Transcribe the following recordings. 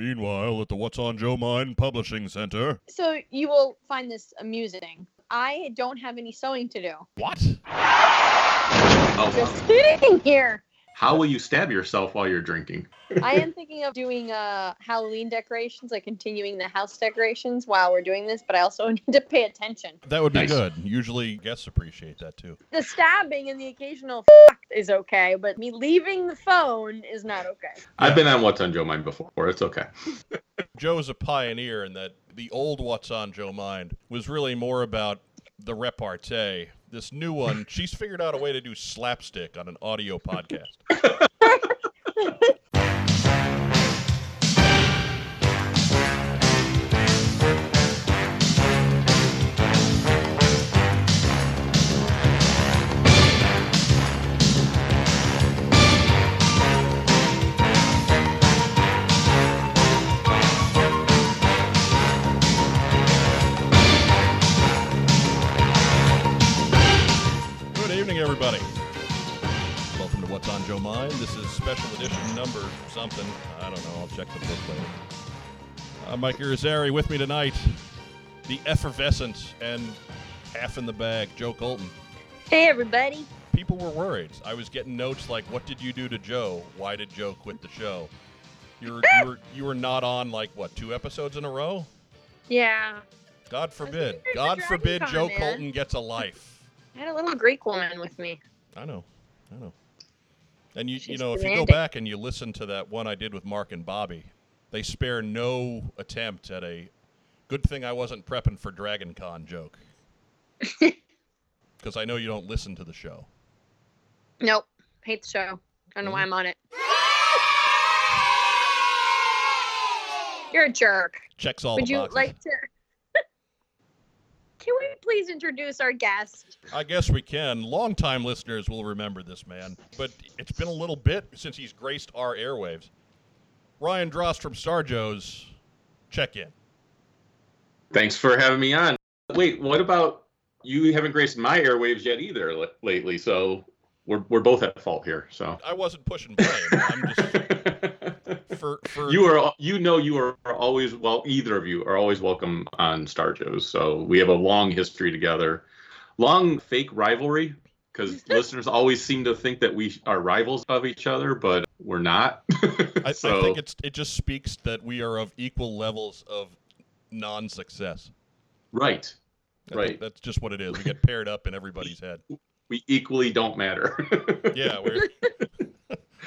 Meanwhile, at the What's on Joe Mind Publishing Center. So you will find this amusing. I don't have any sewing to do. What? Oh, Just sitting here. How will you stab yourself while you're drinking? I am thinking of doing uh Halloween decorations, like continuing the house decorations while we're doing this, but I also need to pay attention. That would be Nice. good. Usually guests appreciate that too. The stabbing and the occasional f- is okay, but me leaving the phone is not okay. I've been on What's on Joe Mind before. It's okay. Joe's a pioneer in that the old What's on Joe Mind was really more about the repartee. This new one, she's figured out a way to do slapstick on an audio podcast. something. I don't know. I'll check the book later. Uh, Mike Irizarry with me tonight. The effervescent and half in the bag, Joe Colton. Hey everybody. People were worried. I was getting notes like, "What did you do to Joe? Why did Joe quit the show?" You were you were you were not on like what two episodes in a row? Yeah. God forbid. God forbid Con, Joe man. Colton gets a life. I had a little Greek woman with me. I know, I know. And you, you know, if you go back and you listen to that one I did with Mark and Bobby, they spare no attempt at a good thing I wasn't prepping for Dragon Con joke. Because I know you don't listen to the show. Nope. Hate the show. Don't know why mm-hmm. I'm on it. You're a jerk. Checks all Would the you boxes. like to? Can we please introduce our guest? I guess we can. Longtime listeners will remember this man, but it's been a little bit since he's graced our airwaves. Ryan Drost from Star Joe's, check in. Thanks for having me on. Wait, what about you? Haven't graced my airwaves yet either l- lately, so we're we're both at fault here. So I wasn't pushing blame. I'm just for for you are you know you are always well. Either of you are always welcome on Star Joe's. So we have a long history together, long fake rivalry. Because listeners always seem to think that we are rivals of each other, but we're not. I, so I think it's it just speaks that we are of equal levels of non-success. right. I Right. That's just what it is. We get paired up in everybody's head. We equally don't matter. Yeah, we're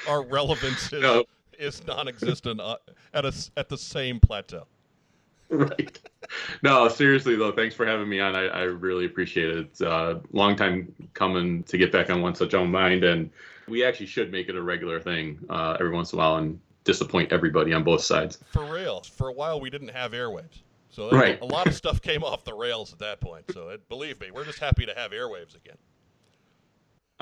our relevance is, No. Is non-existent uh, at a at the same plateau. right. No, seriously though, thanks for having me on. I, I really appreciate it. It's a long time coming to get back on What's on Joe Mind, and we actually should make it a regular thing uh, every once in a while and disappoint everybody on both sides. For real. For a while, we didn't have airwaves, so Right. a lot of stuff came off the rails at that point. So it, believe me, we're just happy to have airwaves again.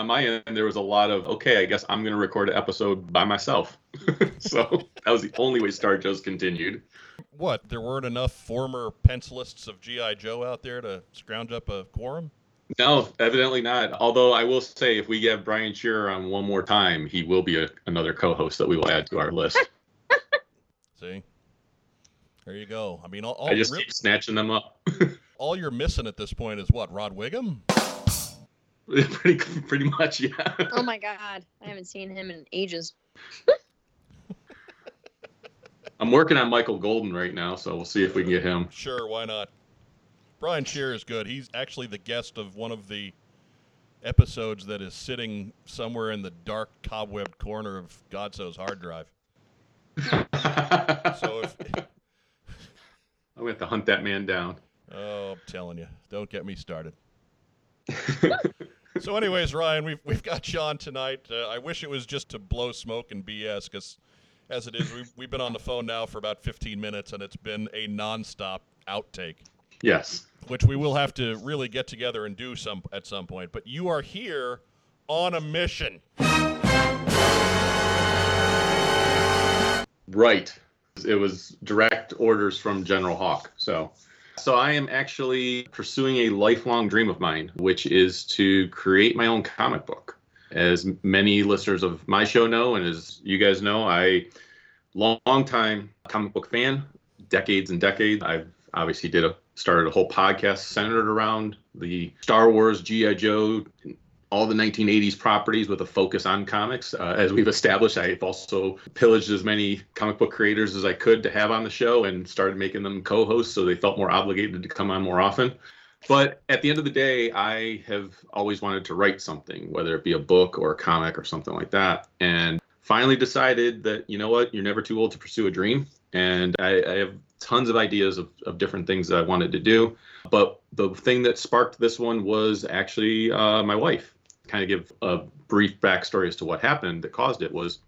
On my end, there was a lot of okay. I guess I'm going to record an episode by myself. so that was the only way Star Joe's continued. What? There weren't enough former pencilists of GI Joe out there to scrounge up a quorum. No, evidently not. Although I will say, if we get Brian Shearer on one more time, he will be a, another co-host that we will add to our list. See, there you go. I mean, all, all, I just re- keep snatching them up. all you're missing at this point is what? Rod Whigham? pretty pretty much, yeah. Oh my god, I haven't seen him in ages. I'm working on Michael Golden right now, so we'll see if we can get him. Sure, why not? Brian Shearer is good. He's actually the guest of one of the episodes that is sitting somewhere in the dark cobwebbed corner of Godso's hard drive. So if I'm gonna have to hunt that man down. oh, I'm telling you, don't get me started. So, anyways, Ryan, we've we've got you on tonight. Uh, I wish it was just to blow smoke and BS, because as it is, we've we've been on the phone now for about 15 minutes, and it's been a nonstop outtake. Yes. which we will have to really get together and do some at some point. But you are here on a mission. Right. It was direct orders from General Hawk. So so I am actually pursuing a lifelong dream of mine, which is to create my own comic book. As many listeners of my show know, and as you guys know, I long, long time comic book fan, decades and decades. I've obviously did a started a whole podcast centered around the Star Wars, GI Joe, all the 1980s properties with a focus on comics. Uh, as we've established, I've also pillaged as many comic book creators as I could to have on the show and started making them co hosts so they felt more obligated to come on more often. But at the end of the day, I have always wanted to write something, whether it be a book or a comic or something like that. And finally decided that, you know what, you're never too old to pursue a dream. And I, I have tons of ideas of, of different things that I wanted to do. But the thing that sparked this one was actually uh, my wife kind of give a brief backstory as to what happened that caused it was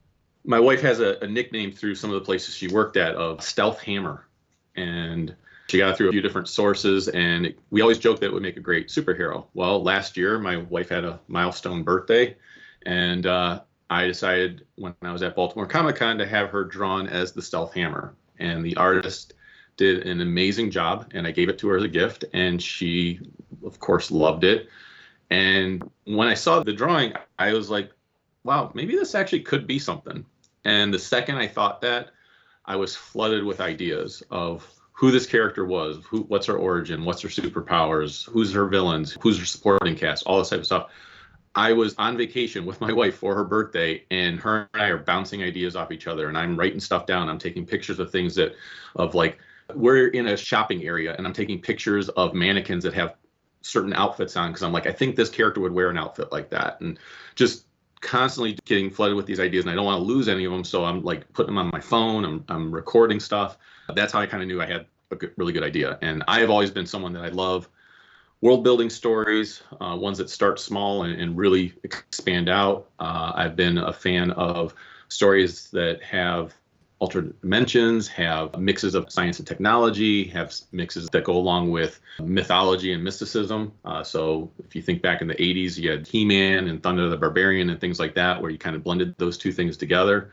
my wife has a, a nickname through some of the places she worked at of Stealth Hammer. And she got it through a few different sources, and we always joked that it would make a great superhero. Well, last year, my wife had a milestone birthday, and uh, I decided when I was at Baltimore Comic Con to have her drawn as the Stealth Hammer. And the artist did an amazing job, and I gave it to her as a gift, and she, of course, loved it. And when I saw the drawing, I was like, wow, maybe this actually could be something. And the second I thought that, I was flooded with ideas of who this character was, who, what's her origin, what's her superpowers, who's her villains, who's her supporting cast, all this type of stuff. I was on vacation with my wife for her birthday, and her and I are bouncing ideas off each other. And I'm writing stuff down. I'm taking pictures of things that, of like, we're in a shopping area, and I'm taking pictures of mannequins that have certain outfits on because I'm like, I think this character would wear an outfit like that, and just constantly getting flooded with these ideas, and I don't want to lose any of them, so I'm like putting them on my phone. I'm I'm recording stuff. That's how I kind of knew I had a good, really good idea, and I have always been someone that I love world building stories, uh, ones that start small and, and really expand out. Uh, I've been a fan of stories that have alternate dimensions, have mixes of science and technology, have mixes that go along with mythology and mysticism. Uh, so if you think back in the 80s, you had He-Man and Thundarr the Barbarian and things like that, where you kind of blended those two things together.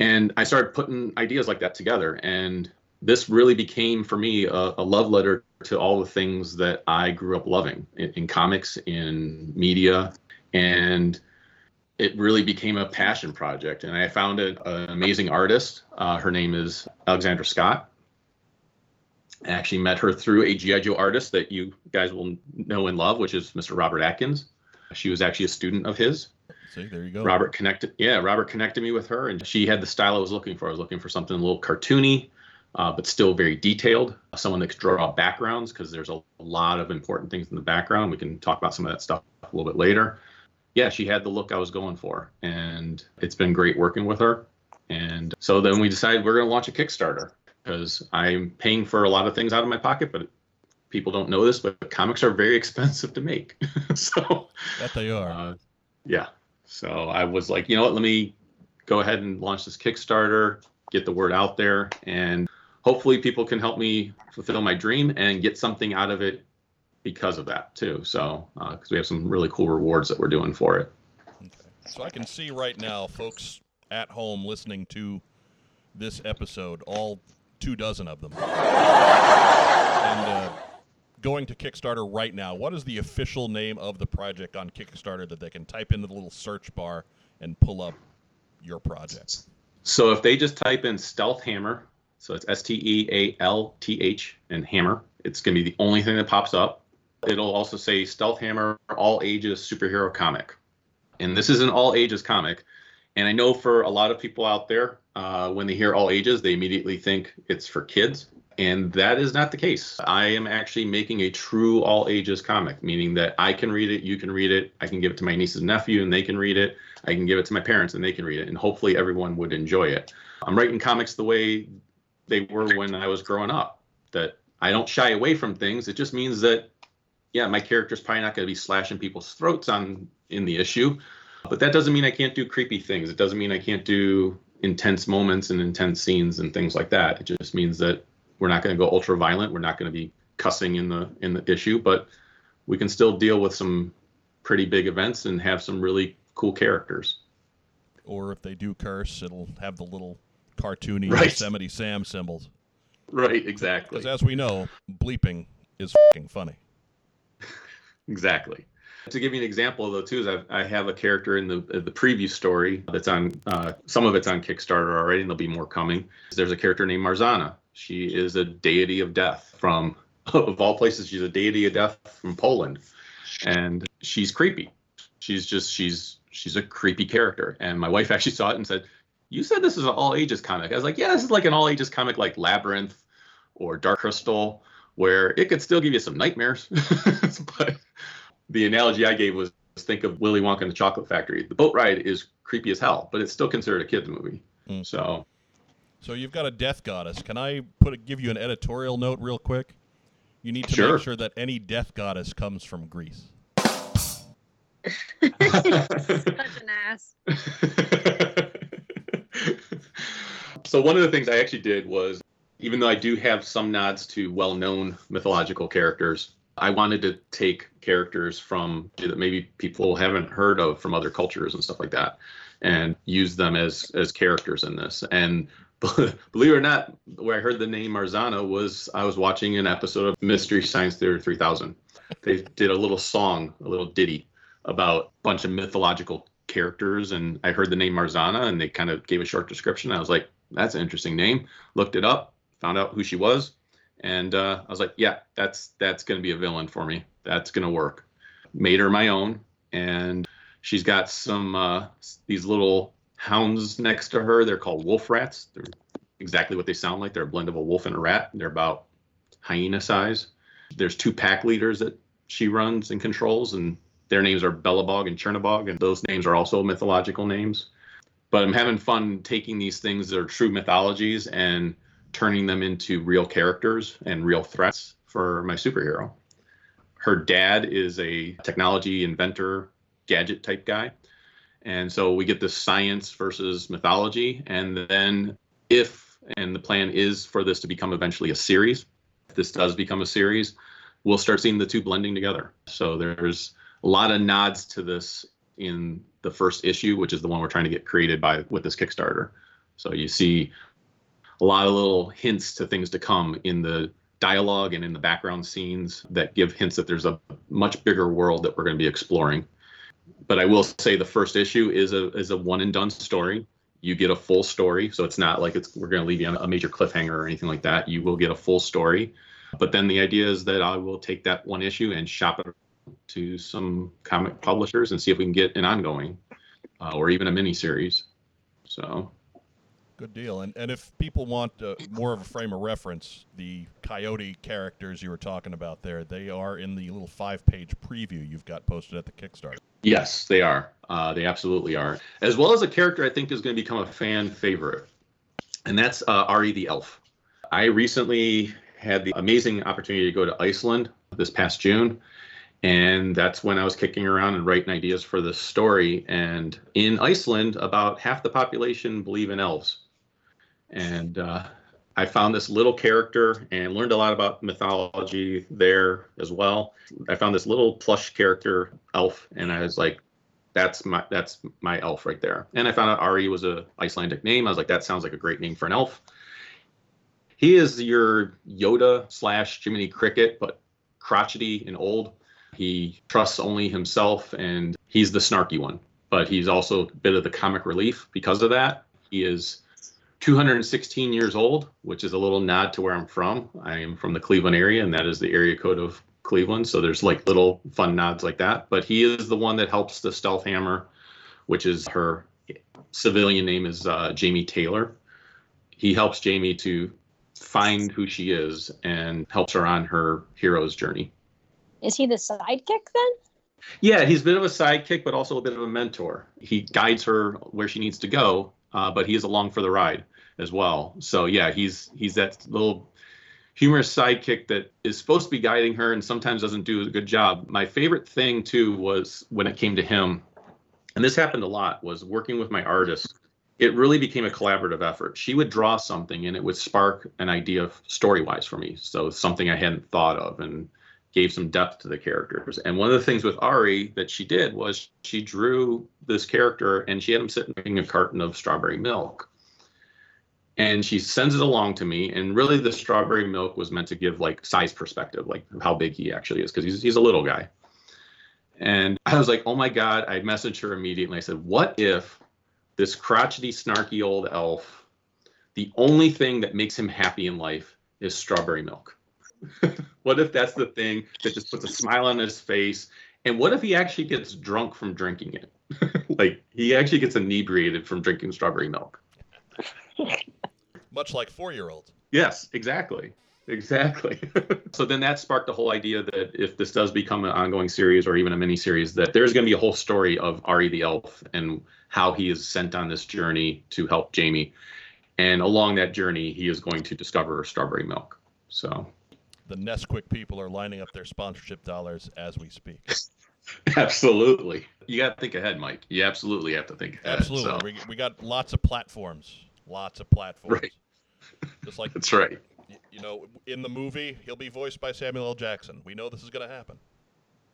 And I started putting ideas like that together. And this really became for me a, a love letter to all the things that I grew up loving in, in comics, in media, and it really became a passion project. And I found an amazing artist. Uh, her name is Alexandra Scott. I actually met her through a G.I. Joe artist that you guys will know and love, which is Mr. Robert Atkins. She was actually a student of his. See, there you go. Robert connected, yeah, Robert connected me with her, and she had the style I was looking for. I was looking for something a little cartoony, uh, but still very detailed. Someone that could draw backgrounds because there's a lot of important things in the background. We can talk about some of that stuff a little bit later yeah, she had the look I was going for. And it's been great working with her. And so then we decided we're going to launch a Kickstarter because I'm paying for a lot of things out of my pocket, but people don't know this, but comics are very expensive to make. so that they are. Uh, yeah. So I was like, you know what? Let me go ahead and launch this Kickstarter, get the word out there, and hopefully people can help me fulfill my dream and get something out of it because of that too. So because uh, we have some really cool rewards that we're doing for it. Okay. So I can see right now, folks at home listening to this episode, all two dozen of them, and uh, going to Kickstarter right now. What is the official name of the project on Kickstarter that they can type into the little search bar and pull up your project? So if they just type in Stealth Hammer, so it's S T E A L T H and Hammer, it's going to be the only thing that pops up. It'll also say Stealth Hammer All Ages Superhero Comic. And this is an all ages comic. And I know for a lot of people out there, uh, when they hear all ages, they immediately think it's for kids. And that is not the case. I am actually making a true all ages comic, meaning that I can read it, you can read it, I can give it to my niece and nephew and they can read it, I can give it to my parents and they can read it, and hopefully everyone would enjoy it. I'm writing comics the way they were when I was growing up, that I don't shy away from things. It just means that yeah, my character's probably not going to be slashing people's throats on in the issue, but that doesn't mean I can't do creepy things. It doesn't mean I can't do intense moments and intense scenes and things like that. It just means that we're not going to go ultra violent. We're not going to be cussing in the in the issue, but we can still deal with some pretty big events and have some really cool characters. Or if they do curse, it'll have the little cartoony right. Yosemite Sam symbols. Right, exactly. Because as we know, bleeping is funny. Exactly. to give you an example though too is I've, I have a character in the the preview story that's on uh, some of it's on Kickstarter already, and there'll be more coming. There's a character named Marzana. She is a deity of death from of all places. She's a deity of death from Poland, and she's creepy. She's just she's she's a creepy character. And my wife actually saw it and said, "You said this is an all ages comic." I was like, "Yeah, this is like an all ages comic, like Labyrinth or Dark Crystal." Where it could still give you some nightmares, but the analogy I gave was think of Willy Wonka and the Chocolate Factory. The boat ride is creepy as hell, but it's still considered a kids movie. Mm. So, So you've got a death goddess. Can I put a, give you an editorial note real quick? You need to Sure. make sure that any death goddess comes from Greece. Such an ass. so one of the things I actually did was, even though I do have some nods to well-known mythological characters, I wanted to take characters from that maybe people haven't heard of from other cultures and stuff like that, and use them as as characters in this. And believe it or not, where I heard the name Marzana was I was watching an episode of Mystery Science Theater 3000. They did a little song, a little ditty about a bunch of mythological characters, and I heard the name Marzana, and they kind of gave a short description. I was like, "That's an interesting name." Looked it up, found out who she was, and uh, I was like, "Yeah, that's that's going to be a villain for me. That's going to work." Made her my own, and she's got some uh, these little hounds next to her. They're called wolf rats. They're exactly what they sound like. They're a blend of a wolf and a rat. They're about hyena size. There's two pack leaders that she runs and controls, and their names are Belobog and Chernobog, and those names are also mythological names. But I'm having fun taking these things that are true mythologies and turning them into real characters and real threats for my superhero. Her dad is a technology inventor, gadget type guy. And so we get this science versus mythology. And then, if, and the plan is for this to become eventually a series, if this does become a series, we'll start seeing the two blending together. So there's a lot of nods to this in the first issue, which is the one we're trying to get created by with this Kickstarter. So you see a lot of little hints to things to come in the dialogue and in the background scenes that give hints that there's a much bigger world that we're going to be exploring. But I will say the first issue is a is a one and done story. You get a full story, so it's not like it's we're going to leave you on a major cliffhanger or anything like that. You will get a full story. But then the idea is that I will take that one issue and shop it to some comic publishers and see if we can get an ongoing uh, or even a mini series. So Good deal. And and if people want uh, more of a frame of reference, the coyote characters you were talking about there, they are in the little five-page preview you've got posted at the Kickstarter. yes, they are. Uh, they absolutely are. As well as a character I think is going to become a fan favorite, and that's uh, Ari the Elf. I recently had the amazing opportunity to go to Iceland this past June. And that's when I was kicking around and writing ideas for this story. And in Iceland, about half the population believe in elves. And uh, I found this little character and learned a lot about mythology there as well. I found this little plush character elf, and I was like, "That's my that's my elf right there." And I found out Ari was a Icelandic name. I was like, "That sounds like a great name for an elf." He is your Yoda slash Jiminy Cricket, but crotchety and old. He trusts only himself, and he's the snarky one. But he's also a bit of the comic relief because of that. He is 216 years old, which is a little nod to where I'm from. I am from the Cleveland area, and that is the area code of Cleveland. So there's like little fun nods like that. But he is the one that helps the Stealth Hammer, which is her civilian name is uh, Jamie Taylor. He helps Jamie to find who she is and helps her on her hero's journey. Is he the sidekick then? Yeah, he's a bit of a sidekick, but also a bit of a mentor. He guides her where she needs to go, uh, but he is along for the ride as well. So yeah, he's he's that little humorous sidekick that is supposed to be guiding her and sometimes doesn't do a good job. My favorite thing too was when it came to him, and this happened a lot, was working with my artist. It really became a collaborative effort. She would draw something and it would spark an idea story wise for me. So something I hadn't thought of and gave some depth to the characters. And one of the things with Ari that she did was she drew this character and she had him sitting a carton of strawberry milk. And she sends it along to me. And really, the strawberry milk was meant to give like size perspective, like how big he actually is, because he's, he's a little guy. And I was like, oh my God. I messaged her immediately. I said, what if this crotchety, snarky old elf, the only thing that makes him happy in life is strawberry milk? what if that's the thing that just puts a smile on his face? And what if he actually gets drunk from drinking it? like he actually gets inebriated from drinking strawberry milk. Much like four year olds. Yes, exactly. Exactly. so then that sparked the whole idea that if this does become an ongoing series or even a mini series, that there's going to be a whole story of Ari the elf and how he is sent on this journey to help Jamie. And along that journey, he is going to discover strawberry milk. So The Nesquik people are lining up their sponsorship dollars as we speak. absolutely. You got to think ahead, Mike. You absolutely have to think ahead. Absolutely. So, We, we got lots of platforms. Lots of platforms. Right. Just like, that's right. you know, in the movie, he'll be voiced by Samuel L. Jackson. We know this is going to happen.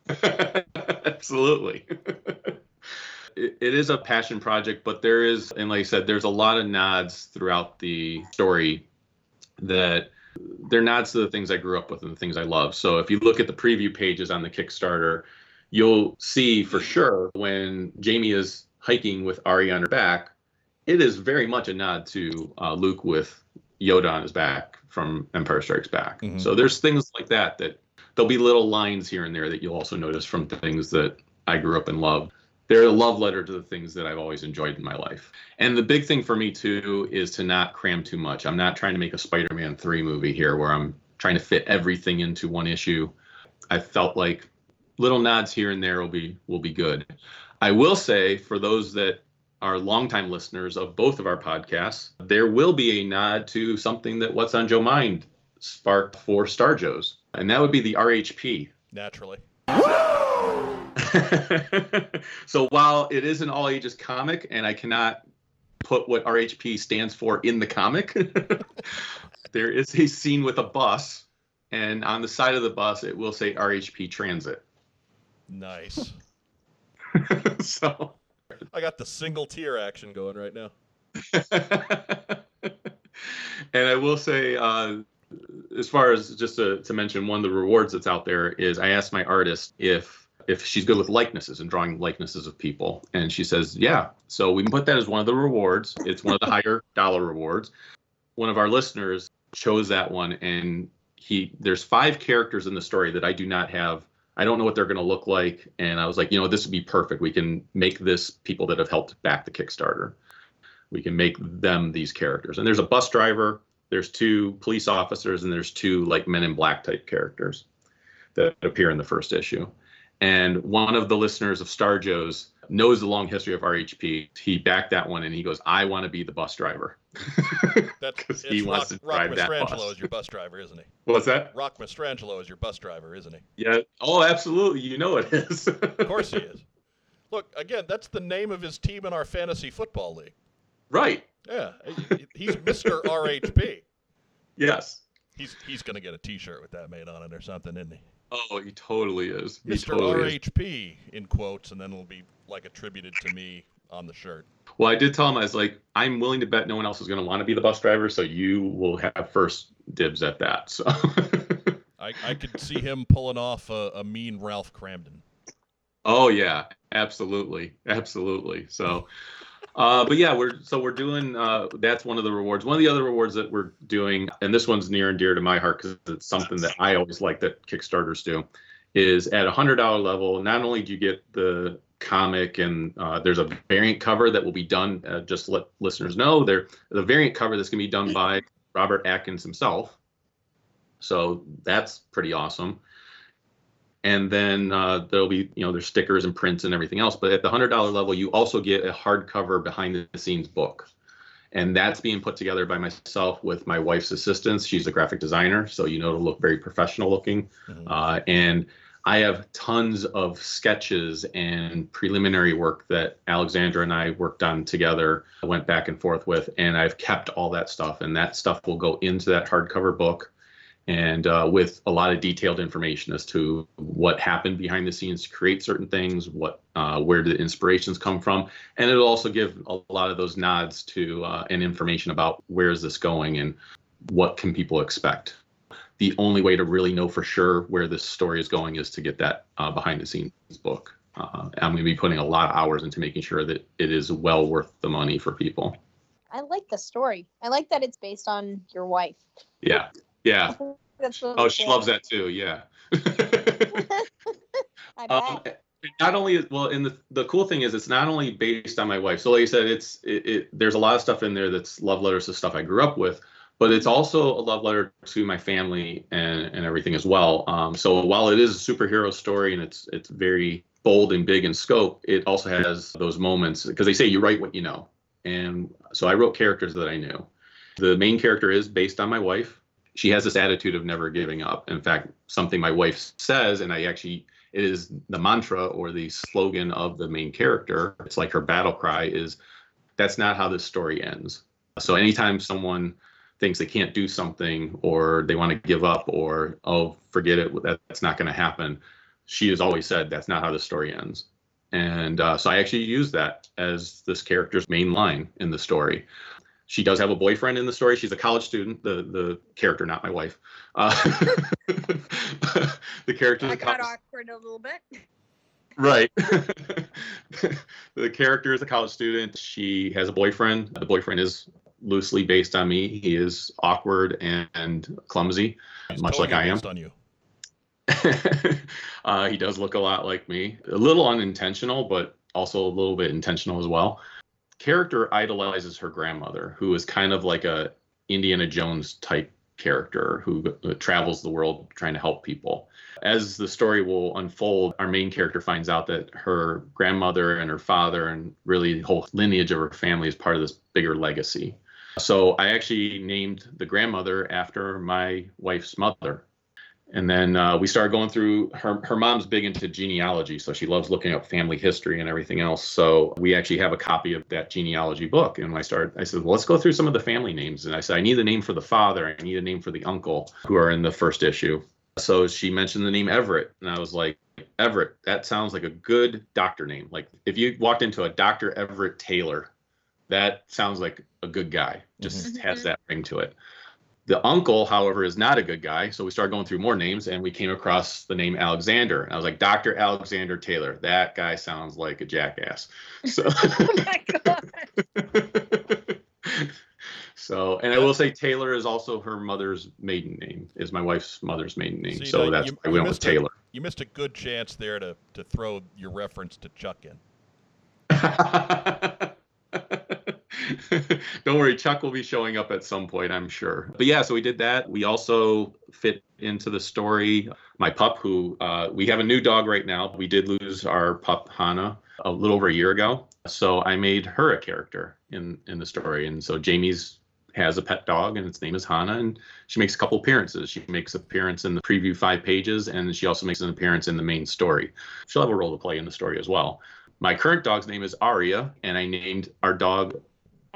Absolutely. it, it is a passion project, but there is, and like I said, there's a lot of nods throughout the story that they're nods to the things I grew up with and the things I love. So if you look at the preview pages on the Kickstarter, you'll see for sure when Jamie is hiking with Ari on her back, it is very much a nod to uh, Luke with Yoda on his back from Empire Strikes Back. Mhm. So there's things like that that there'll be little lines here and there that you'll also notice from things that I grew up and loved. They're a love letter to the things that I've always enjoyed in my life. And the big thing for me too is to not cram too much. I'm not trying to make a Spider-Man 3 movie here where I'm trying to fit everything into one issue. I felt like little nods here and there will be will be good. I will say for those that are longtime listeners of both of our podcasts, there will be a nod to something that What's on Joe Mind sparked for Star Joe's, and that would be the RHP. Naturally. so while it is an all ages comic, and I cannot put what RHP stands for in the comic, there is a scene with a bus, and on the side of the bus it will say RHP Transit. Nice. so I got the single tier action going right now. and I will say, uh, as far as just to, to mention one of the rewards that's out there is I asked my artist if if she's good with likenesses and drawing likenesses of people, and she says yeah. So we can put that as one of the rewards. It's one of the higher dollar rewards. One of our listeners chose that one, and he there's five characters in the story that I do not have. I don't know what they're going to look like, and I was like, you know, this would be perfect. We can make this people that have helped back the Kickstarter we can make them these characters. And there's a bus driver, there's two police officers, and there's two like Men in Black type characters that appear in the first issue. And one of the listeners of Star Joe's knows the long history of RHP. He backed that one and he goes, I want to be the bus driver. That's 'Cause it's he wants Rock, to Rock drive that Mastrangelo bus. is your bus driver, isn't he? What's that? Rock Mastrangelo is your bus driver, isn't he? Yeah. Oh, absolutely. You know it is. Of course he is. Look, again, that's the name of his team in our fantasy football league. right. Yeah, he's Mr. RHP. Yes. He's he's gonna get a T-shirt with that made on it or something, isn't he? Oh, he totally is. He Mr. totally is. RHP in quotes, and then it'll be like attributed to me on the shirt. Well, I did tell him I was like, I'm willing to bet no one else is going to want to be the bus driver, so you will have first dibs at that. So, I, I could see him pulling off a, a mean Ralph Kramden. oh yeah, absolutely, absolutely. So, uh, but yeah, we're so we're doing. Uh, that's one of the rewards. One of the other rewards that we're doing, and this one's near and dear to my heart because it's something that I always like that Kickstarters do, is at a hundred dollar level. Not only do you get the comic and uh, there's a variant cover that will be done. Uh, just let listeners know, there the variant cover that's going to be done by Robert Atkins himself. So that's pretty awesome. And then uh, there'll be, you know, there's stickers and prints and everything else. But at the hundred dollar level, you also get a hardcover behind the scenes book, and that's being put together by myself with my wife's assistance. She's a graphic designer, so you know it'll look very professional looking. Mhm. Uh, and I have tons of sketches and preliminary work that Alexandra and I worked on together, went back and forth with, and I've kept all that stuff. And that stuff will go into that hardcover book and uh, with a lot of detailed information as to what happened behind the scenes to create certain things, what uh, where did the inspirations come from, and it'll also give a lot of those nods to uh, and information about where is this going and what can people expect. The only way to really know for sure where this story is going is to get that uh, behind the scenes book. Uh, I'm going to be putting a lot of hours into making sure that it is well worth the money for people. I like the story. I like that it's based on your wife. Yeah, yeah. That's really Oh, she cool. loves that too. Yeah. I Um, not only well, and the the cool thing is, it's not only based on my wife. So, like you said, it's it, it there's a lot of stuff in there that's love letters to stuff I grew up with, but it's also a love letter to my family and and everything as well. Um, so while it is a superhero story and it's it's very bold and big in scope, it also has those moments because they say you write what you know, and so I wrote characters that I knew. The main character is based on my wife. She has this attitude of never giving up. In fact, something my wife says, and I actually it is the mantra or the slogan of the main character. It's like her battle cry is that's not how this story ends. So anytime someone thinks they can't do something or they want to give up or oh forget it that's not going to happen, she has always said that's not how the story ends. And uh, so I actually use that as this character's main line in the story. She does have a boyfriend in the story. She's a college student. The the character, not my wife. Uh, the character. That got awkward a little bit. Right. the character is a college student. She has a boyfriend. The boyfriend is loosely based on me. He is awkward and, and clumsy, He's much like I am. based On you. uh, he does look a lot like me. A little unintentional, but also a little bit intentional as well. Character idolizes her grandmother, who is kind of like a Indiana Jones type character who uh, travels the world trying to help people. As the story will unfold, our main character finds out that her grandmother and her father and really the whole lineage of her family is part of this bigger legacy. So I actually named the grandmother after my wife's mother. And then uh, we started going through her. Her mom's big into genealogy, so she loves looking up family history and everything else. So we actually have a copy of that genealogy book. And I started. I said, well, let's go through some of the family names. And I said, I need a name for the father. I need a name for the uncle, who are in the first issue. So she mentioned the name Everett, and I was like, Everett. That sounds like a good doctor name. Like if you walked into a Doctor Everett Taylor, that sounds like a good guy. Just Mhm. has that ring to it. The uncle, however, is not a good guy. So we started going through more names and we came across the name Alexander. And I was like, Dr. Alexander Taylor. That guy sounds like a jackass. So, Oh my god. so and I will say Taylor is also her mother's maiden name, is my wife's mother's maiden name. See, so now, that's you- why you we went with missed a- Taylor. You missed a good chance there to to throw your reference to Chuck in. Don't worry, Chuck will be showing up at some point, I'm sure. But yeah, so we did that. We also fit into the story my pup, who uh, we have a new dog right now. We did lose our pup Hannah a little over a year ago, so I made her a character in in the story. And so Jamie's has a pet dog, and its name is Hannah, and she makes a couple appearances. She makes appearance in the preview five pages, and she also makes an appearance in the main story. She'll have a role to play in the story as well. My current dog's name is Aria, and I named our dog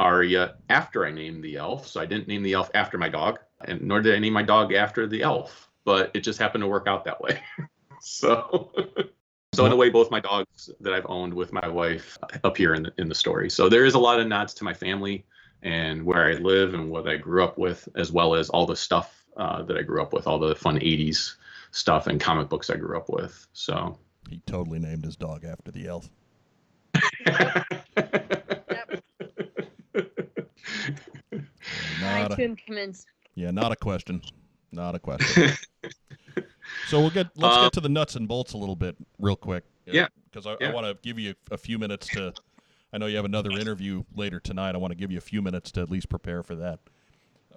Aria after I named the elf. So I didn't name the elf after my dog, and nor did I name my dog after the elf. But it just happened to work out that way. so, so in a way, both my dogs that I've owned with my wife appear in the, in the story. So there is a lot of nods to my family and where I live and what I grew up with, as well as all the stuff uh, that I grew up with, all the fun '80s stuff and comic books I grew up with. So. He totally named his dog after the elf. I Not a, too am yeah, not a question. Not a question. So we'll get let's Um, get to the nuts and bolts a little bit real quick. Yeah, Because I, I want to give you a few minutes to. I know you have another interview later tonight. I want to give you a few minutes to at least prepare for that.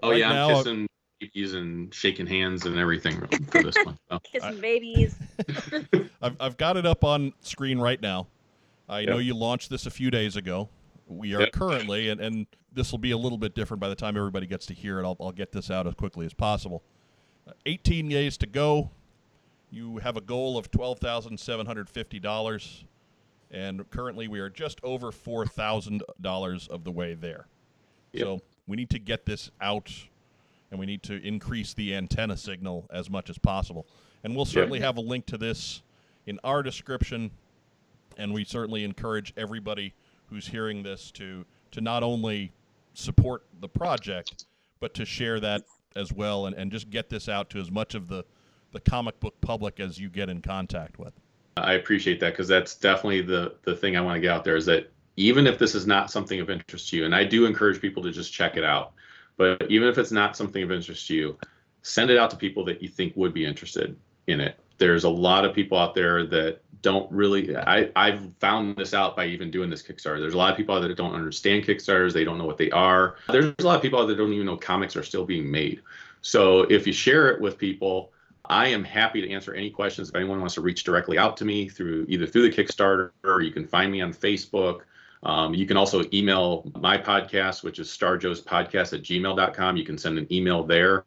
Oh Right yeah, now, I'm kissing babies and shaking hands and everything for this one. So. Kissing babies. I've, I've got it up on screen right now. I know you launched this a few days ago. We are Yep. currently, and, and this will be a little bit different by the time everybody gets to hear it. I'll, I'll get this out as quickly as possible. Uh, 18 days to go. You have a goal of $12,750, and currently we are just over $4,000 of the way there. Yep. So we need to get this out, and we need to increase the antenna signal as much as possible. And we'll certainly have a link to this in our description, and we certainly encourage everybody who's hearing this to to not only support the project, but to share that as well, and, and just get this out to as much of the the comic book public as you get in contact with. I appreciate that because that's definitely the the thing I want to get out there is that even if this is not something of interest to you, and I do encourage people to just check it out, but even if it's not something of interest to you, send it out to people that you think would be interested in it. There's a lot of people out there that don't really. I I've found this out by even doing this Kickstarter. There's a lot of people out there that don't understand Kickstarters. They don't know what they are. There's a lot of people out there that don't even know comics are still being made. So if you share it with people, I am happy to answer any questions. If anyone wants to reach directly out to me through either through the Kickstarter or you can find me on Facebook. Um, you can also email my podcast, which is starjoespodcast at gmail.com. You can send an email there.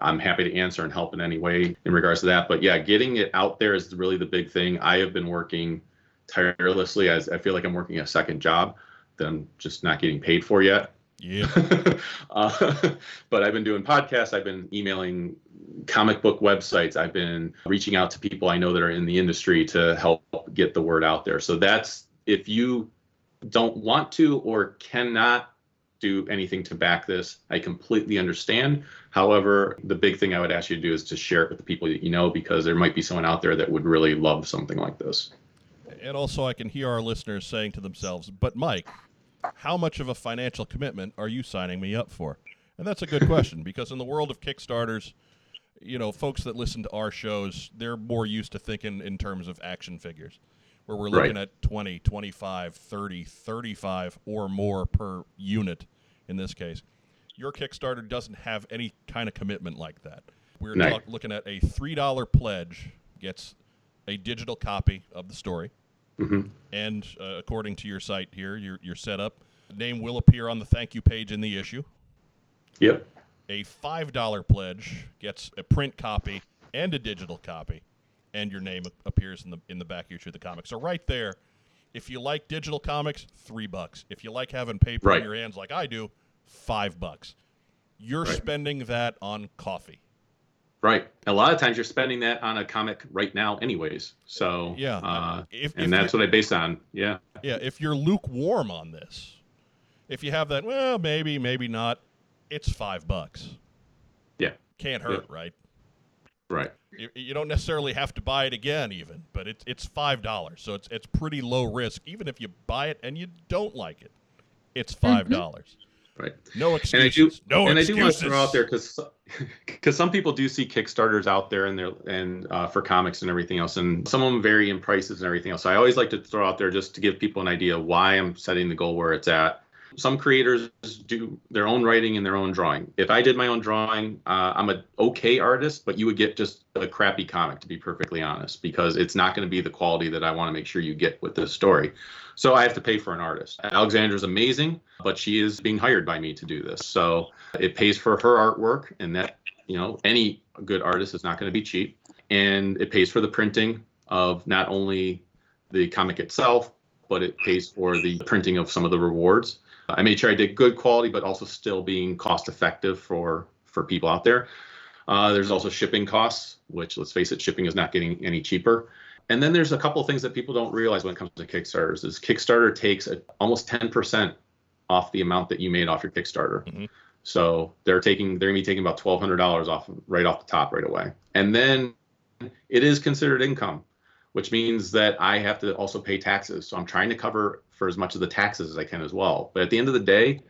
I'm happy to answer and help in any way in regards to that. But yeah, getting it out there is really the big thing. I have been working tirelessly as I feel like I'm working a second job that I'm just not getting paid for yet. Yeah. uh, but I've been doing podcasts. I've been emailing comic book websites. I've been reaching out to people I know that are in the industry to help get the word out there. So that's if you don't want to or cannot do anything to back this, I completely understand. However, the big thing I would ask you to do is to share it with the people that you know because there might be someone out there that would really love something like this. And also, I can hear our listeners saying to themselves, but Mike, how much of a financial commitment are you signing me up for? And that's a good question because in the world of Kickstarters, you know, folks that listen to our shows, they're more used to thinking in terms of action figures, where we're looking Right. at 20, 25, 30, 35 or more per unit in this case. Your Kickstarter doesn't have any kind of commitment like that. We're No. talk- looking at a $3 pledge gets a digital copy of the story hmm and uh, according to your site here, your your setup name will appear on the thank you page in the issue. Yep. A five dollar pledge gets a print copy and a digital copy, and your name appears in the in the back issue of the comic. So right there, if you like digital comics, three bucks. If you like having paper Right. in your hands like I do, five bucks. You're Right. spending that on coffee. Right. A lot of times you're spending that on a comic right now, anyways. So Yeah, uh, if- and if that's what I base on. Yeah. Yeah, if you're lukewarm on this, if you have that, well, maybe, maybe not, it's five bucks. Yeah. Can't hurt, right? Right. You, you don't necessarily have to buy it again, even, but it's it's five dollars, so it's it's pretty low risk. Even if you buy it and you don't like it, it's five dollars. Right. No And I do, excuses. no and I do want to throw out there because because some people do see Kickstarters out there and they're and uh, for comics and everything else, and some of them vary in prices and everything else. So I always like to throw out there just to give people an idea why I'm setting the goal where it's at. Some creators do their own writing and their own drawing. If I did my own drawing, uh, I'm an okay artist, but you would get just a crappy comic, to be perfectly honest, because it's not going to be the quality that I want to make sure you get with this story. So I have to pay for an artist. Alexandra's amazing, but she is being hired by me to do this. So it pays for her artwork, and that, you know, any good artist is not going to be cheap. And it pays for the printing of not only the comic itself, but it pays for the printing of some of the rewards. I made sure I did good quality, but also still being cost effective for for people out there. Uh, there's also shipping costs, which let's face it, shipping is not getting any cheaper. And then there's a couple of things that people don't realize when it comes to Kickstarters is Kickstarter takes a, almost 10% off the amount that you made off your Kickstarter. Mhm. So they're taking they're gonna be taking about twelve hundred dollars off right off the top right away. And then it is considered income, which means that I have to also pay taxes. So I'm trying to cover for as much of the taxes as I can as well. But at the end of the day,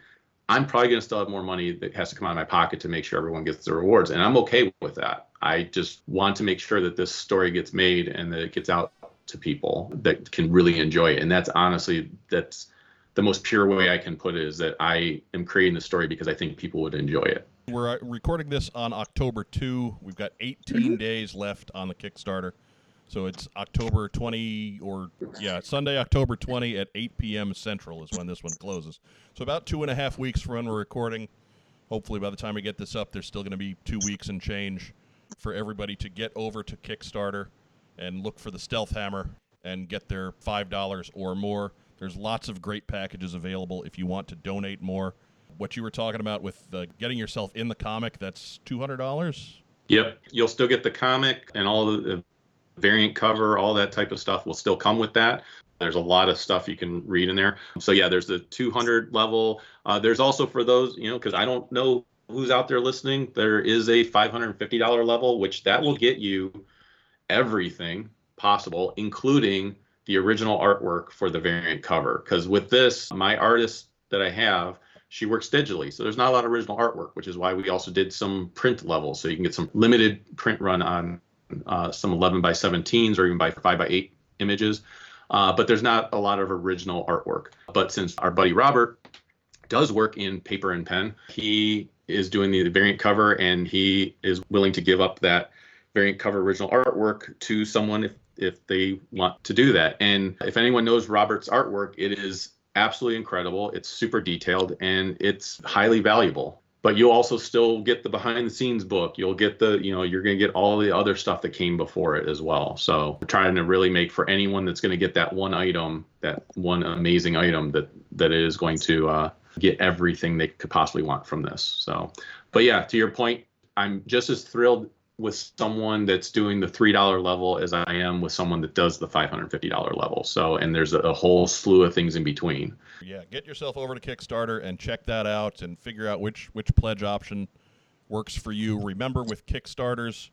I'm probably going to still have more money that has to come out of my pocket to make sure everyone gets the rewards. And I'm okay with that. I just want to make sure that this story gets made and that it gets out to people that can really enjoy it. And that's honestly, that's the most pure way I can put it is that I am creating the story because I think people would enjoy it. We're uh, recording this on October 2. We've got 18 days left on the Kickstarter. So it's October 20, or yeah, Sunday, October 20 at 8 p.m. Central is when this one closes. So about two and a half weeks from when we're recording. Hopefully, by the time we get this up, there's still going to be two weeks and change for everybody to get over to Kickstarter and look for the Stealth Hammer and get their $5 or more. There's lots of great packages available if you want to donate more. What you were talking about with uh, getting yourself in the comic, that's $200. Yep. You'll still get the comic and all the the variant cover, all that type of stuff will still come with that. There's a lot of stuff you can read in there. So yeah, there's the 200 level. Uh, there's also for those, you know, because I don't know who's out there listening. There is a $550 level, which that will get you everything possible, including the original artwork for the variant cover. Because with this, my artist that I have, she works digitally, so there's not a lot of original artwork, which is why we also did some print levels, so you can get some limited print run on uh, some 11 by 17s or even by 5 by 8 images. Uh, but there's not a lot of original artwork. But since our buddy Robert does work in paper and pen, he is doing the variant cover and he is willing to give up that variant cover original artwork to someone if if they want to do that. And if anyone knows Robert's artwork, it is absolutely incredible. It's super detailed and it's highly valuable. But you'll also still get the behind the scenes book. You'll get the, you know, you're going to get all the other stuff that came before it as well. So trying to really make for anyone that's going to get that one item, that one amazing item that that is going to uh, get everything they could possibly want from this. So, but yeah, to your point, I'm just as thrilled with someone that's doing the three dollar level as I am with someone that does the five hundred fifty dollar level. So, and there's a, a, whole slew of things in between. Yeah, get yourself over to Kickstarter and check that out and figure out which which pledge option works for you. Remember, with Kickstarters,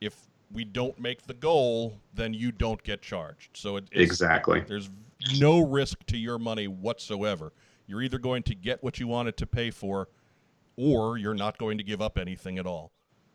if we don't make the goal, then you don't get charged. So it, exactly there's no risk to your money whatsoever. You're either going to get what you wanted to pay for, or you're not going to give up anything at all.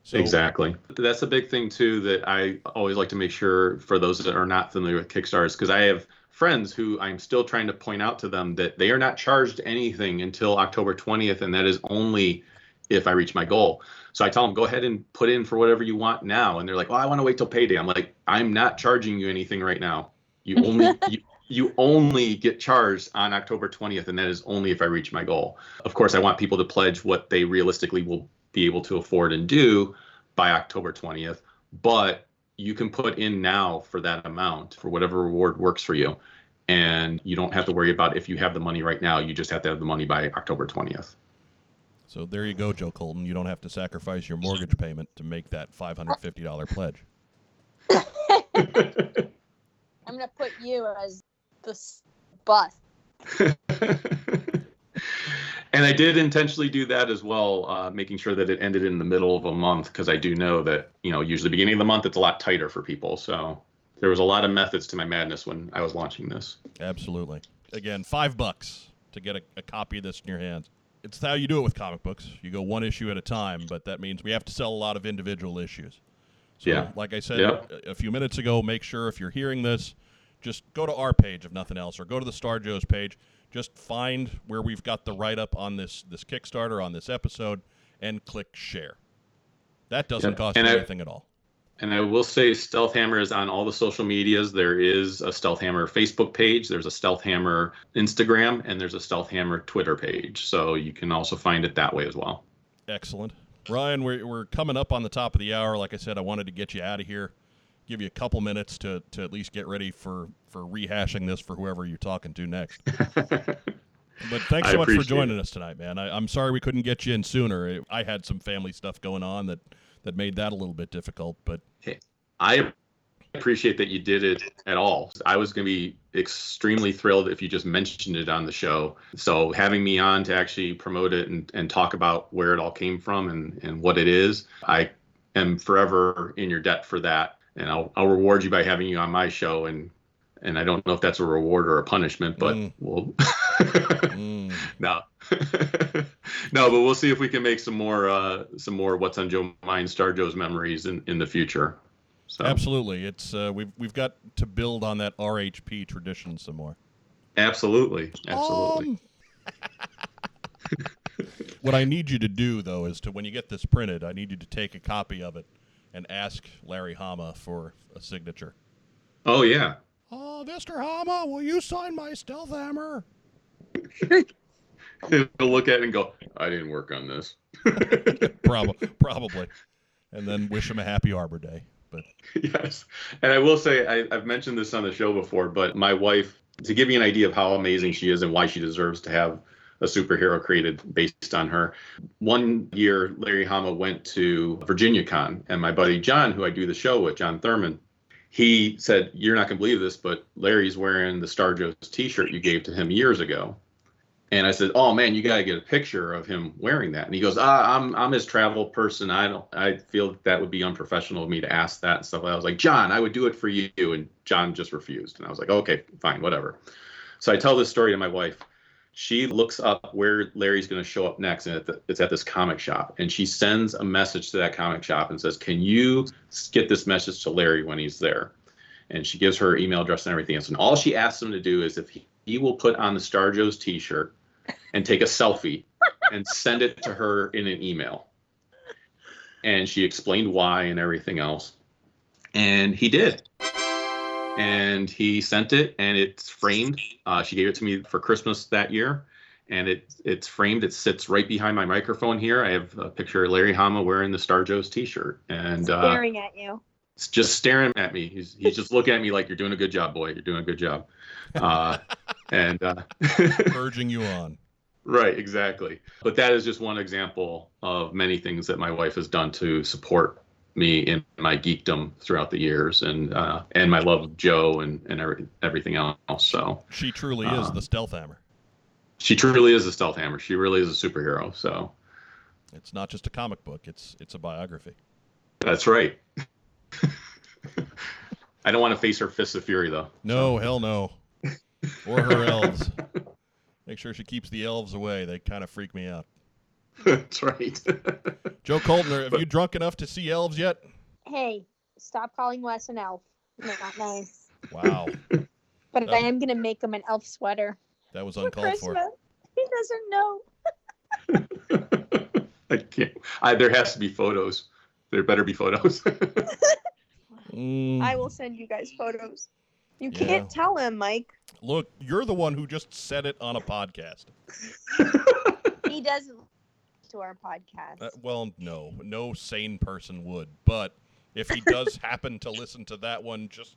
So, exactly. That's a big thing too that I always like to make sure for those that are not familiar with Kickstarters because I have friends who I'm still trying to point out to them that they are not charged anything until October 20th and that is only if I reach my goal. So I tell them go ahead and put in for whatever you want now and they're like, "Well, I want to wait till payday." I'm like, "I'm not charging you anything right now. You only you, you only get charged on October 20th and that is only if I reach my goal." Of course, I want people to pledge what they realistically will be able to afford and do by October 20th, but you can put in now for that amount for whatever reward works for you. And you don't have to worry about if you have the money right now, you just have to have the money by October 20th. So there you go, Joe Colton. You don't have to sacrifice your mortgage payment to make that $550 pledge. I'm going to put you as the bus. and I did intentionally do that as well, uh, making sure that it ended in the middle of a month because I do know that you know usually beginning of the month it's a lot tighter for people. So there was a lot of methods to my madness when I was launching this. Absolutely. Again, five bucks to get a, a copy of this in your hands. It's how you do it with comic books. You go one issue at a time, but that means we have to sell a lot of individual issues. So, yeah. like I said yep. a, a few minutes ago, make sure if you're hearing this, just go to our page if nothing else, or go to the Star Joe's page just find where we've got the write up on this this Kickstarter on this episode and click share. That doesn't cost you anything at all. And I will say Stealth Hammer is on all the social medias. There is a Stealth Hammer Facebook page, there's a Stealth Hammer Instagram, and there's a Stealth Hammer Twitter page. So you can also find it that way as well. Excellent. Ryan, we're, we're coming up on the top of the hour. Like I said, I wanted to get you out of here give you a couple minutes to, to at least get ready for, for rehashing this for whoever you're talking to next. but thanks so much for joining it. us tonight, man. I, am sorry we couldn't get you in sooner. I had some family stuff going on that, that made that a little bit difficult. But hey, I appreciate that you did it at all. I was going to be extremely thrilled if you just mentioned it on the show. So having me on to actually promote it and, and talk about where it all came from and, and what it is, I am forever in your debt for that and I'll I'll reward you by having you on my show and and I don't know if that's a reward or a punishment, but mm. we'll mm. no. no, but we'll see if we can make some more uh, some more what's on Joe Mind Star Joe's memories in, in the future. So. Absolutely, it's uh, we've we've got to build on that RHP tradition some more. Absolutely, absolutely. Um. what I need you to do though is to when you get this printed, I need you to take a copy of it and ask Larry Hama for a signature. Oh yeah. Oh, Mr. Hama, will you sign my stealth hammer? He'll look at it and go, "I didn't work on this." probably, probably, and then wish him a happy Arbor Day. But yes, and I will say I, I've mentioned this on the show before, but my wife, to give you an idea of how amazing she is and why she deserves to have a superhero created based on her. One year, Larry Hama went to Virginia Con, and my buddy John, who I do the show with, John Thurman, he said, You're not going to believe this, but Larry's wearing the Star Joe's t shirt you gave to him years ago. And I said, "Oh man, you got to get a picture of him wearing that." And he goes, ah, "I'm I'm his travel person. I don't. I feel that would be unprofessional of me to ask that and stuff." I was like, "John, I would do it for you." And John just refused. And I was like, "Okay, fine, whatever." So I tell this story to my wife. She looks up where Larry's going to show up next, and it's at this comic shop. And she sends a message to that comic shop and says, "Can you get this message to Larry when he's there?" And she gives her email address and everything else. And all she asks him to do is if he, he will put on the Star Joe's T-shirt and take a selfie and send it to her in an email. And she explained why and everything else. And he did. And he sent it and it's framed. Uh, she gave it to me for Christmas that year. And it it's framed. It sits right behind my microphone here. I have a picture of Larry Hama wearing the Star Joe's t-shirt. And uh, staring at you. It's just staring at me. He's he's just looking at me like you're doing a good job, boy. You're doing a good job. Uh, and uh, urging you on. Right, exactly. But that is just one example of many things that my wife has done to support me in my geekdom throughout the years, and uh, and my love of Joe and and every, everything else. So she truly is uh, the stealth hammer. She truly is a stealth hammer. She really is a superhero. So it's not just a comic book; it's it's a biography. That's right. I don't want to face her fists of fury, though. No, so. hell no. Or her elves. Make sure she keeps the elves away. They kind of freak me out. That's right. Joe Colton, have you drunk enough to see elves yet? Hey, stop calling Wes an elf. Not nice. Wow. But I am gonna make him an elf sweater. That was uncalled for. for. He doesn't know. I can't. I, there has to be photos. There better be photos. mm. I will send you guys photos. You can't tell him, Mike. Look, you're the one who just said it on a podcast. he doesn't to our podcast. Uh, well, no, no sane person would. But if he does happen to listen to that one just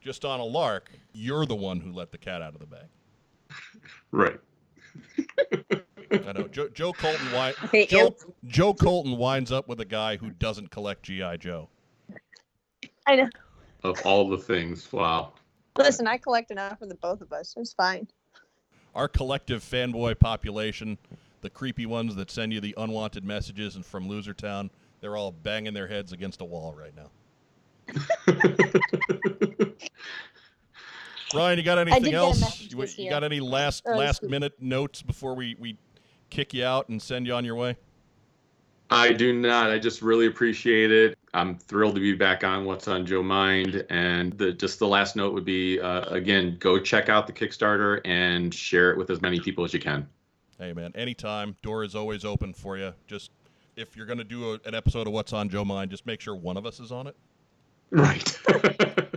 just on a lark, you're the one who let the cat out of the bag. Right. I know. Joe, Joe Colton. Wi- Joe, Joe Colton winds up with a guy who doesn't collect GI Joe. I know. Of all the things, wow. Listen, I collect enough for the both of us. It's fine. Our collective fanboy population, the creepy ones that send you the unwanted messages and from Loser Town, they're all banging their heads against a wall right now. Ryan, you got anything else? You, you got any last last minute notes before we, we kick you out and send you on your way? I do not. I just really appreciate it. I'm thrilled to be back on What's on Joe Mind. And the, just the last note would be uh, again, go check out the Kickstarter and share it with as many people as you can. Hey, man, anytime. Door is always open for you. Just if you're going to do a, an episode of What's on Joe Mind, just make sure one of us is on it. Right.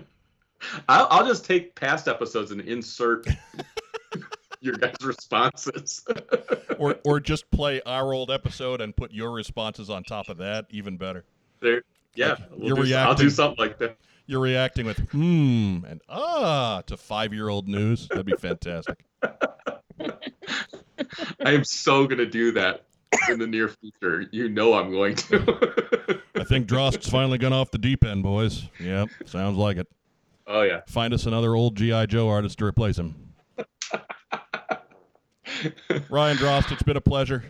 I'll, I'll just take past episodes and insert your guys' responses. or or just play our old episode and put your responses on top of that. Even better. There, yeah, like we'll do, I'll do something like that. You're reacting with hmm and ah to five year old news. That'd be fantastic. I am so gonna do that in the near future. You know I'm going to. I think Drost's finally gone off the deep end, boys. Yep, sounds like it. Oh yeah. Find us another old GI Joe artist to replace him. Ryan Drost, it's been a pleasure.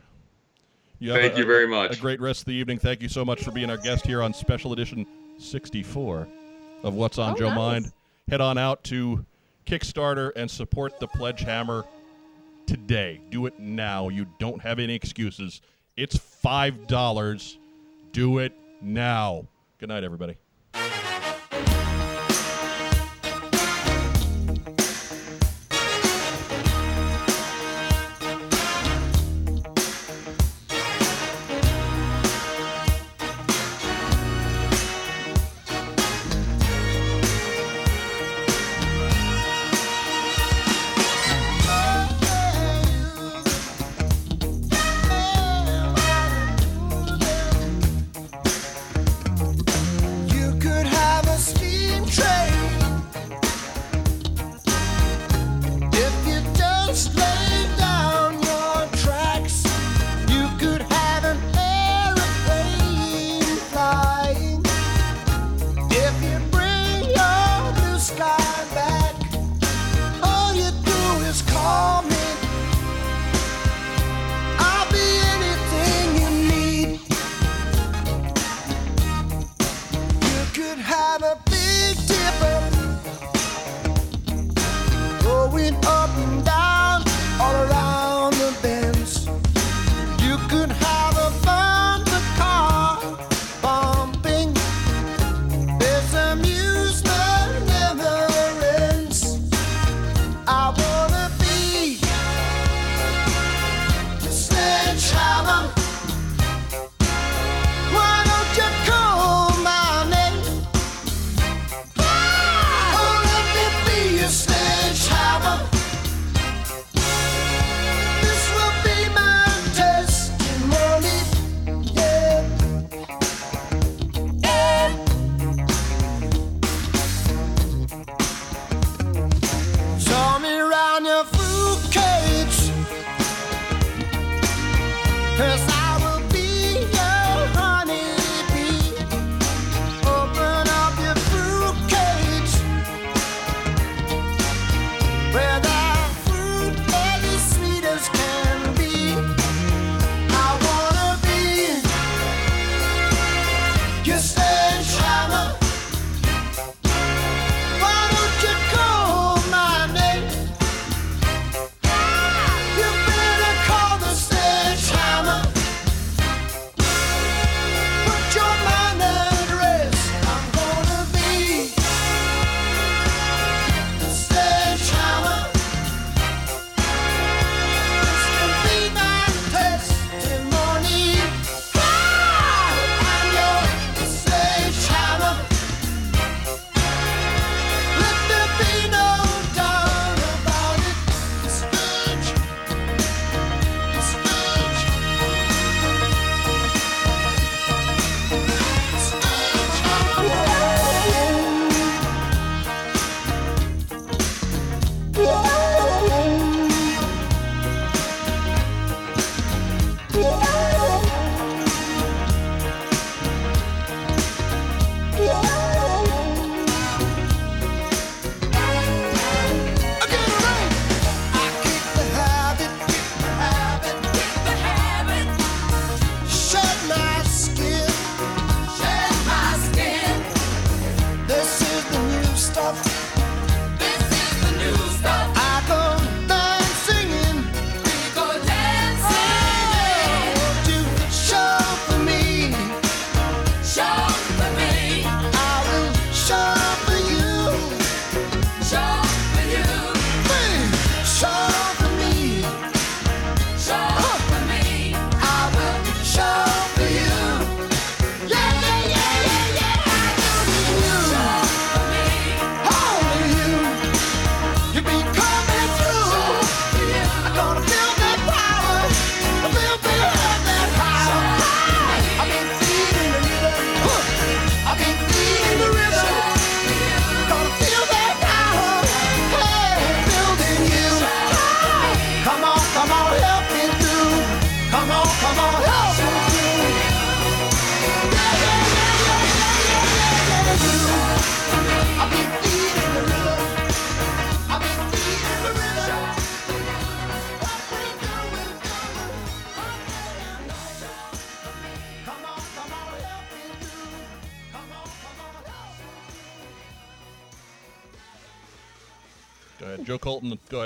You Thank a, you very much. A great rest of the evening. Thank you so much for being our guest here on Special Edition 64 of What's on oh, Joe nice. Mind. Head on out to Kickstarter and support the Pledge Hammer today. Do it now. You don't have any excuses. It's $5. Do it now. Good night, everybody. you stay.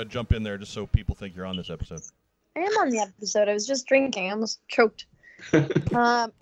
Jump in there, just so people think you're on this episode. I am on the episode. I was just drinking. I almost choked. um,